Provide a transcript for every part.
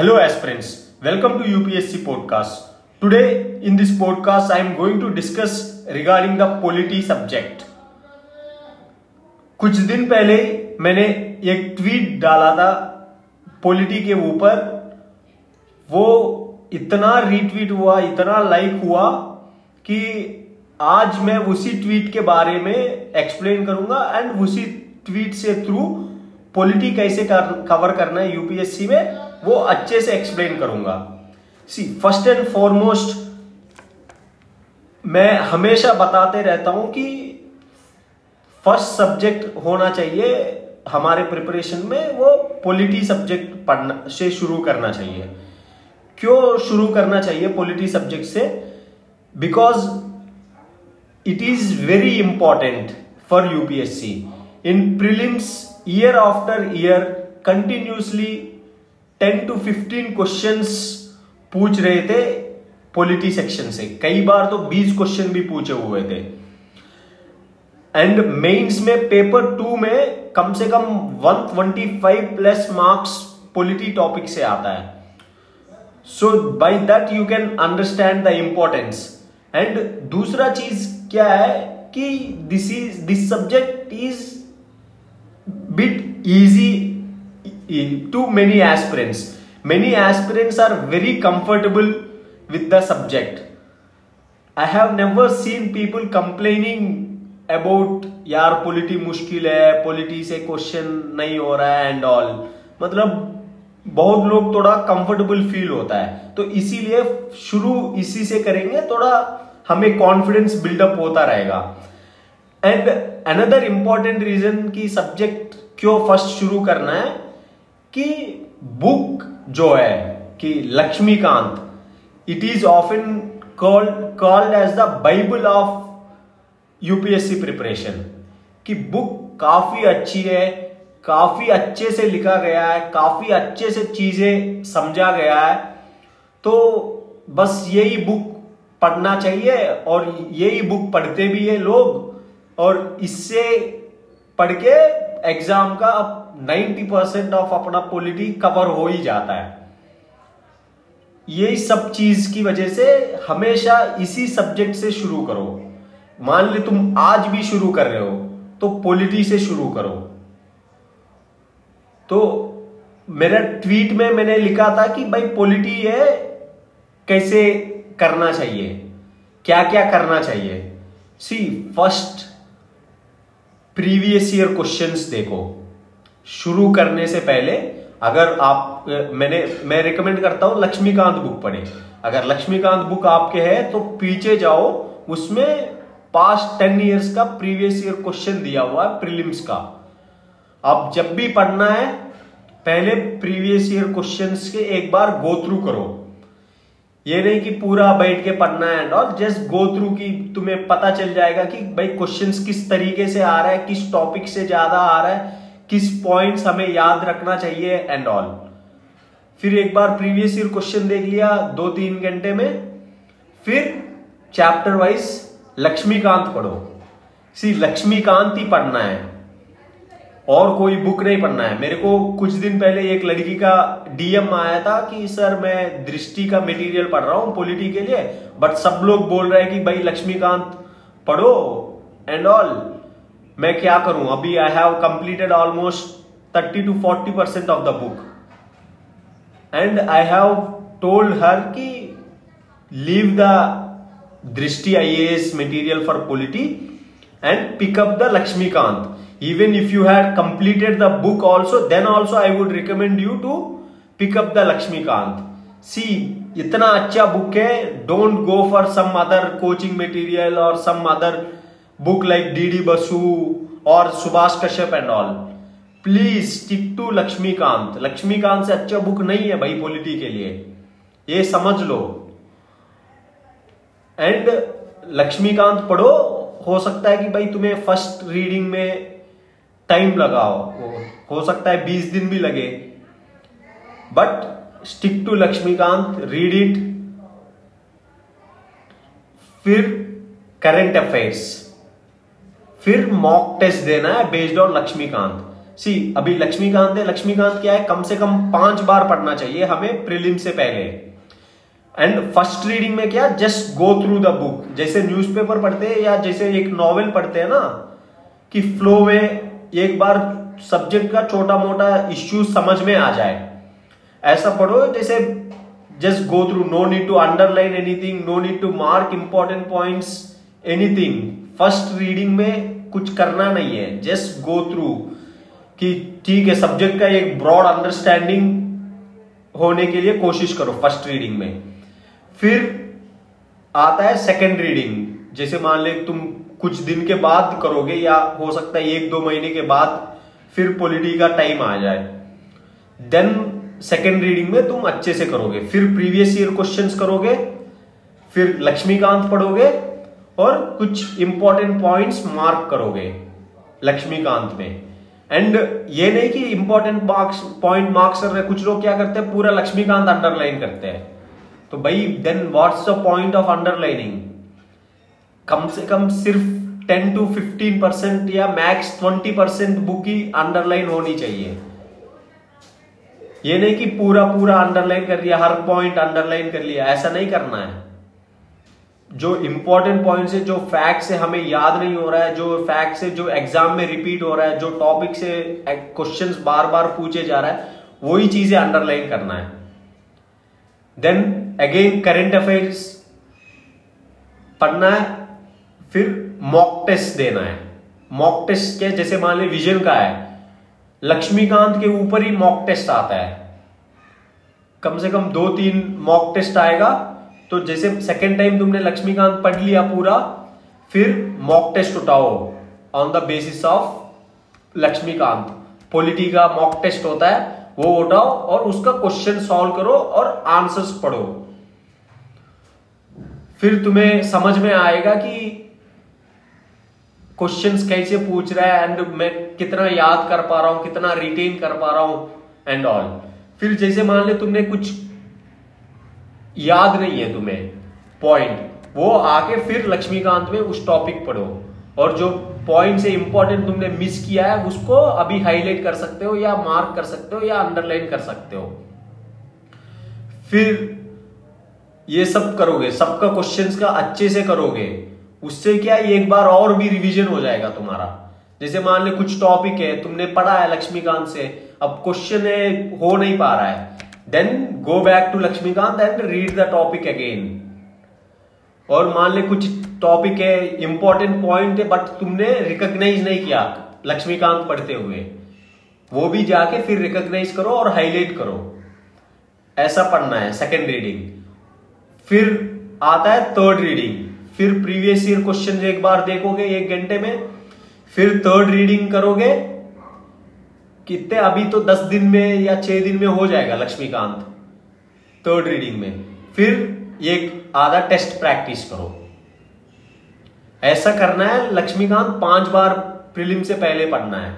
Hello, aspirants. Welcome to UPSC podcast. Today, in this podcast, I am going to discuss regarding the polity subject. कुछ दिन पहले मैंने एक tweet डाला था पॉलिटी के ऊपर वो इतना रीट्वीट हुआ इतना लाइक हुआ कि आज मैं उसी ट्वीट के बारे में एक्सप्लेन करूँगा एंड उसी ट्वीट से थ्रू पॉलिटी कैसे कर, कवर करना है यूपीएससी में वो अच्छे से एक्सप्लेन करूँगा। सी फ़र्स्ट एंड फॉरमोस्ट मैं हमेशा बताते रहता हूँ कि फ़र्स्ट सब्जेक्ट होना चाहिए, हमारे प्रिपरेशन में वो पॉलिटी सब्जेक्ट पढ़ना, से शुरू करना चाहिए। क्यों शुरू करना चाहिए पॉलिटी सब्जेक्ट से? Because it is very important for UPSC in prelims year after year continuously ten to fifteen question पूछ रहे थे पॉलिटी सेक्शन से। कई बार तो बीस क्वेश्चन भी पूछे हुए थे। एंड मेंस में पेपर टू में कम से कम 125 प्लस मार्क्स पॉलिटी टॉपिक से आता है। So by that you can understand the importance and दूसरा चीज़ क्या है कि this is this subject is bit easy to many aspirants. Many aspirants are very comfortable with the subject. I have never seen people complaining about यार polity मुश्किल है polity से question नहीं हो रहा है एंड ऑल मतलब बहुत लोग थोड़ा कंफर्टेबल फील होता है तो इसीलिए शुरू इसी से करेंगे, थोड़ा हमें कॉन्फिडेंस बिल्डअप होता रहेगा एंड अनदर इंपॉर्टेंट रीजन की सब्जेक्ट क्यों फ़र्स्ट शुरू करना है कि बुक जो है, कि Lakshmikant it is often called called as the Bible of UPSC preparation कि बुक काफ़ी अच्छी है, काफ़ी अच्छे से लिखा गया है, काफ़ी अच्छे से चीज़ें समझा गया है। तो बस यही बुक पढ़ना चाहिए और यही बुक पढ़ते भी है लोग और इससे पढ़ के एग्ज़ाम का अब 90 परसेंट ऑफ़ अपना पॉलिटी कवर हो ही जाता है। ये सब चीज़ की वजह से हमेशा इसी सब्जेक्ट से शुरू करो। मान ली तुम आज भी शुरू कर रहे हो तो पॉलिटी से शुरू करो। तो मेरा ट्वीट में मैंने लिखा था कि भाई पॉलिटी है, कैसे करना चाहिए? क्या क्या करना चाहिए? See first previous year questions देखो। शुरू करने से पहले अगर आप मैंने, मैं रिकमेंड करता हूँ लक्ष्मीकांत बुक पढ़े। अगर लक्ष्मीकांत बुक आपके है तो पीछे जाओ, उसमें पास्ट टेन इयर्स का प्रीवियस ईयर क्वेश्चन दिया हुआ है प्रीलिम्स का। आप जब भी पढ़ना है, पहले प्रीवियस ईयर क्वेश्चंस के एक बार गो थ्रू करो। ये नहीं कि पूरा बैठ के पढ़ना है and all just go through की तुम्हें पता चल जाएगा कि भाई क्वेश्चंस किस तरीके से आ रहा है, किस टॉपिक से ज़्यादा आ रहा है, किस पॉइंट्स हमें याद रखना चाहिए एंड ऑल फिर एक बार प्रीवियस ईयर क्वेश्चन देख लिया दो तीन घंटे में, फिर चैप्टर वाइज लक्ष्मीकांत पढ़ो. सी लक्ष्मीकांत ही पढ़ना है. और कोई बुक नहीं पढ़ना है। मेरे को कुछ दिन पहले एक लड़की का डीएम आया था कि, सर, मैं दृष्टि का मटेरियल पढ़ रहा हूँ पॉलिटी के लिए बट सब लोग बोल रहे हैं कि, भाई, लक्ष्मीकांत, पढ़ो एंड ऑल मैं क्या करूँ? अभी I have completed almost thirty to forty percent of the book and I have told her कि leave the Drishti IAS material for polity and pick up the Lakshmikant. Even if you had completed the book also, then also i would recommend you to pick up the lakshmikant. See, इतना अच्छा book है don't go for some other coaching material और some other book like D D Basu और Subhash Kashyap and all please stick to Lakshmikant Lakshmikant से अच्छा book नहीं है भाई पॉलिटी के लिए। ये समझ लो। एंड लक्ष्मीकांत पढ़ो, हो सकता है कि भाई तुम्हें फ़र्स्ट रीडिंग में टाइम लगाओ। हो सकता है बीस दिन भी लगे। But stick to Lakshmikant read it फिर करंट अफेयर्स फिर मॉक टेस्ट देना है बेस्ड ऑन लक्ष्मीकांत सी अभी लक्ष्मीकांत है लक्ष्मीकांत क्या है? कम से कम पाँच बार पढ़ना चाहिए हमें प्रिलिम से पहले। एंड फ़र्स्ट रीडिंग में क्या? Just go through the book जैसे न्यूज़पेपर पढ़ते हैं या जैसे एक नॉवेल पढ़ते हैं ना, कि फ्लो में एक बार सब्जेक्ट का छोटा मोटा इश्यू समझ में आ जाए। ऐसा पढ़ो, जैसे just go through no need to underline anything no need to mark important points anything first reading में कुछ करना नहीं है जस्ट गो थ्रू कि ठीक है सब्जेक्ट का एक ब्रॉड अंडरस्टैंडिंग होने के लिए कोशिश करो फ़र्स्ट रीडिंग में। फिर आता है सेकेंड रीडिंग जैसे मान ले तुम कुछ दिन के बाद करोगे या हो सकता है एक दो महीने के बाद फिर पॉलिटी का टाइम आ जाए। देन सेकेंड रीडिंग में तुम अच्छे से करोगे। फिर प्रीवियस ईयर क्वेश्चन करोगे, फिर लक्ष्मीकांत पढ़ोगे और कुछ इंपॉर्टेंट पॉइंट्स मार्क करोगे लक्ष्मीकांत में। एंड ये नहीं कि इंपॉर्टेंट मार्क्स पॉइंट मार्क्स कर रहे, कुछ लोग क्या करते हैं, पूरा लक्ष्मीकांत अंडरलाइन करते हैं। तो भाई then what's the point of underlining कम से कम सिर्फ़ 10 टू 15 परसेंट या मैक्स 20 परसेंट बुक ही अंडरलाइन होनी चाहिए। ये नहीं कि पूरा पूरा अंडरलाइन कर लिया, हर पॉइंट अंडरलाइन कर लिया, ऐसा नहीं करना है। जो इंपॉर्टेंट पॉइंट है जो फैक्ट से हमें याद नहीं हो रहा है, जो फैक्ट से, जो एग्ज़ाम में रिपीट हो रहा है, जो टॉपिक से क्वेश्चंस बार बार पूछे जा रहा है, वही चीज़ें अंडरलाइन करना है। देन अगेन करेंट अफेयर्स पढ़ना है फिर मॉक टेस्ट देना है। मॉक टेस्ट के जैसे मान ली विजन का है, लक्ष्मीकांत के ऊपर ही मॉक टेस्ट आता है। कम से कम दो तीन मॉक टेस्ट आएगा तो जैसे सेकेंड टाइम तुमने लक्ष्मीकांत पढ़ लिया पूरा, फिर मॉक टेस्ट उठाओ on the basis of Lakshmikant. Polity का मॉक टेस्ट होता है, वो उठाओ और उसका क्वेश्चन सॉल्व करो और आंसर्स पढ़ो। फिर तुम्हें समझ में आएगा कि क्वेश्चंस कैसे पूछ रहा है एंड मैं कितना याद कर पा रहा हूँ, कितना रिटेन कर पा रहा हूँ एंड ऑल फिर जैसे मान ले तुमने कुछ याद नहीं है तुम्हें पॉइंट वो आके फिर लक्ष्मीकांत में उस टॉपिक पढ़ो और जो पॉइंट से इंपॉर्टेंट तुमने मिस किया है, उसको अभी हाईलाइट कर सकते हो या मार्क कर सकते हो या अंडरलाइन कर सकते हो. फिर ये सब करोगे, सबका क्वेश्चंस का अच्छे से करोगे. उससे क्या एक बार और भी रिवीजन हो जाएगा तुम्हारा? जैसे मान लो कुछ टॉपिक है, तुमने पढ़ा है लक्ष्मीकांत से, अब क्वेश्चन है, हो नहीं पा रहा है। Then go back to Lakshmikant and read the topic again और मान ले कुछ टॉपिक है इंपॉर्टेंट पॉइंट है बट तुमने रिकॉग्नाइज नहीं किया लक्ष्मीकांत पढ़ते हुए। वो भी जाके फिर रिकॉग्नाइज करो और हाईलाइट करो। ऐसा पढ़ना है सेकेंड रीडिंग फिर आता है थर्ड रीडिंग फिर प्रीवियस ईयर क्वेश्चन एक बार देखोगे एक घंटे में, फिर थर्ड रीडिंग करोगे, कितने, अभी तो दस दिन में या छह दिन में हो जाएगा लक्ष्मीकांत थर्ड रीडिंग में। फिर एक आधा टेस्ट प्रैक्टिस करो। ऐसा करना है, लक्ष्मीकांत पाँच बार प्रीलिम से पहले पढ़ना है।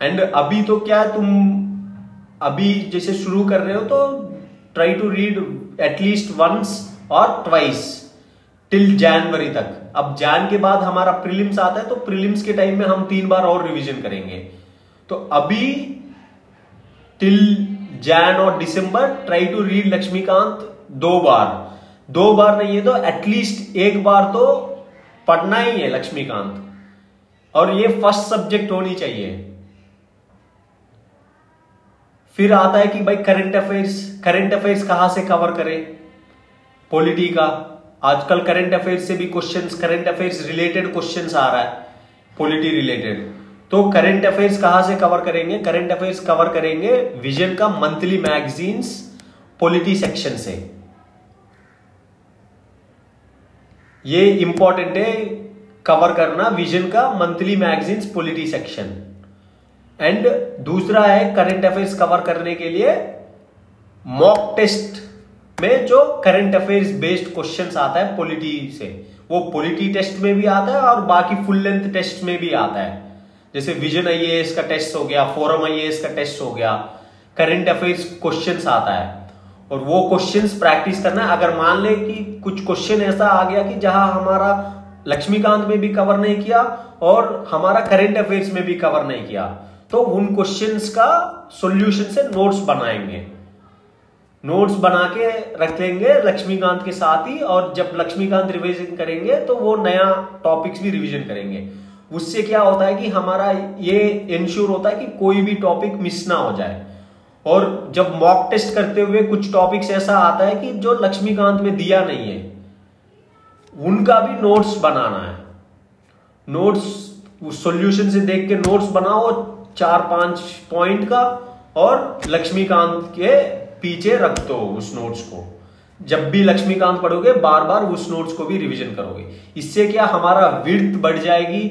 एंड अभी तो क्या तुम, अभी जैसे शुरू कर रहे हो तो try to read at least once और ट्वाइस टिल जनवरी तक। अब जैन के बाद हमारा प्रीलिम्स आता है तो प्रीलिम्स के टाइम में हम तीन बार और रिवीजन करेंगे। तो अभी टिल जैन और दिसंबर ट्राई टू रीड लक्ष्मीकांत दो बार। दो बार नहीं है तो एटलीस्ट एक बार तो पढ़ना ही है लक्ष्मीकांत। और ये फ़र्स्ट सब्जेक्ट होनी चाहिए। फिर आता है कि भाई करंट अफेयर्स करंट अफेयर्स कहाँ से कवर करें? पॉलिटी का। आजकल करंट अफेयर्स से भी questions current affairs related questions आ रहा है पॉलिटी रिलेटेड तो करंट अफेयर्स कहाँ से कवर करेंगे? करंट अफेयर्स कवर करेंगे विजन का मंथली मैगजीन्स पॉलिटी सेक्शन से. ये इंपॉर्टेंट है कवर करना विजन का monthly magazines polity section and दूसरा है करंट अफेयर्स कवर करने के लिए मॉक टेस्ट में जो करंट अफेयर्स बेस्ड क्वेश्चंस आता है पॉलिटी से, वो पॉलिटी टेस्ट में भी आता है और बाकी फुल लेंथ टेस्ट में भी आता है। जैसे विजन आईएएस का टेस्ट हो गया फोरम आईएएस का टेस्ट हो गया करंट अफेयर्स क्वेश्चंस आता है। और वो क्वेश्चंस प्रैक्टिस करना है। अगर मान ले कि कुछ क्वेश्चन ऐसा आ गया कि जहाँ हमारा लक्ष्मीकांत में भी कवर नहीं किया और हमारा करंट अफेयर्स में भी कवर नहीं किया तो उन क्वेश्चंस का सॉल्यूशन से नोट्स बनाएँगे। नोट्स बना के रख लेंगे लक्ष्मीकांत के साथ ही, और जब लक्ष्मीकांत रिवीजन करेंगे तो वो नया टॉपिक्स भी रिवीजन करेंगे। उससे क्या होता है कि हमारा ये इंश्योर होता है कि कोई भी टॉपिक मिस ना हो जाए। और जब मॉक टेस्ट करते हुए कुछ टॉपिक्स ऐसा आता है कि जो लक्ष्मीकांत में दिया नहीं है, उनका भी नोट्स बनाना है। नोट्स सॉल्यूशन से देख के नोट्स बनाओ चार पाँच पॉइंट का, और लक्ष्मीकांत के पीछे रख दो उस नोट्स को। जब भी लक्ष्मीकांत पढ़ोगे बार बार उस नोट्स को भी रिवीजन करोगे। इससे क्या हमारा विर्थ बढ़ जाएगी?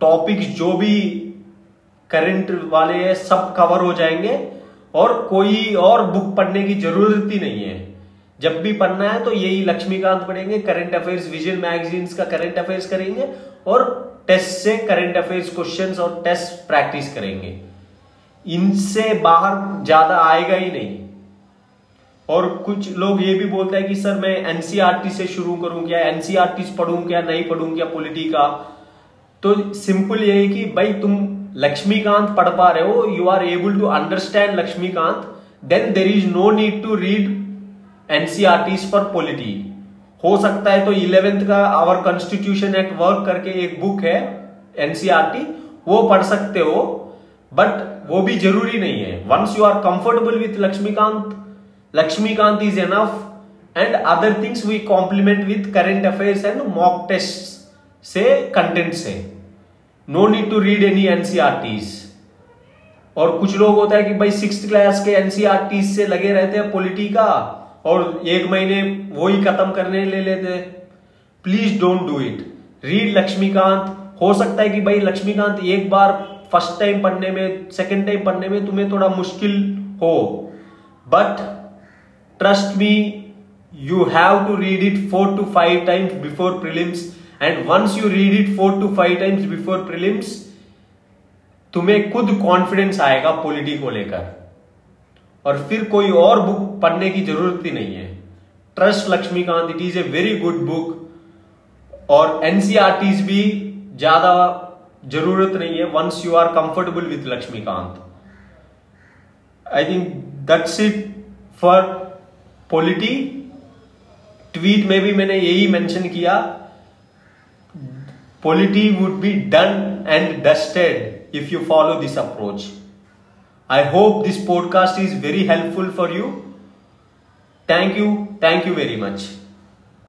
टॉपिक जो भी करंट वाले है, सब कवर हो जाएँगे और कोई और बुक पढ़ने की ज़रूरत ही नहीं है। जब भी पढ़ना है तो यही लक्ष्मीकांत पढ़ेंगे करंट अफेयर्स विजन मैगजीन्स का करंट अफेयर्स करेंगे और टेस्ट से करंट अफेयर्स क्वेश्चंस और टेस्ट प्रैक्टिस करेंगे। इनसे बाहर ज़्यादा आएगा ही नहीं। और कुछ लोग ये भी बोलते हैं कि सर मैं एनसीआरटी से शुरू करूँ क्या एनसीआरटी पढ़ूं क्या, नहीं पढ़ूं क्या पॉलिटी का? तो सिंपल ये है कि भाई तुम लक्ष्मीकांत पढ़ पा रहे हो you are able to understand Lakshmikant then there is no need to read NCERT for polity हो सकता है तो इलेवेंथ का आवर कॉन्स्टिट्यूशन एट वर्क करके एक बुक है एनसीआरटी वो पढ़ सकते हो बट वो भी ज़रूरी नहीं है. Once you are comfortable with Lakshmikant Lakshmikant is enough and other things we complement with current affairs and mock tests से कंटेंट से no need to read any NCERTs और कुछ लोग होता है कि भाई सिक्स क्लास के एनसीआरटीज से लगे रहते हैं पॉलिटी का और एक महीने वो ही खत्म करने ले लेते please don't do it read Lakshmikant हो सकता है कि भाई लक्ष्मीकांत एक बार फ़र्स्ट टाइम पढ़ने में सेकेंड टाइम पढ़ने में तुम्हें थोड़ा मुश्किल हो। But trust me, you have to read it 4 to 5 times before prelims. And once you read it 4 to 5 times before prelims, तुम्हें खुद कॉन्फिडेंस आएगा पॉलिटी को लेकर। और फिर कोई और बुक पढ़ने की ज़रूरत ही नहीं है। Trust Laxmikanth it is a very good book और एनसीआरटीज भी ज़्यादा ज़रूरत नहीं है once you are comfortable with Laxmikanth I think that's it for polity tweet में भी मैंने यही मेंशन किया polity would be done and dusted if you follow this approach I hope this podcast is very helpful for you thank you thank you very much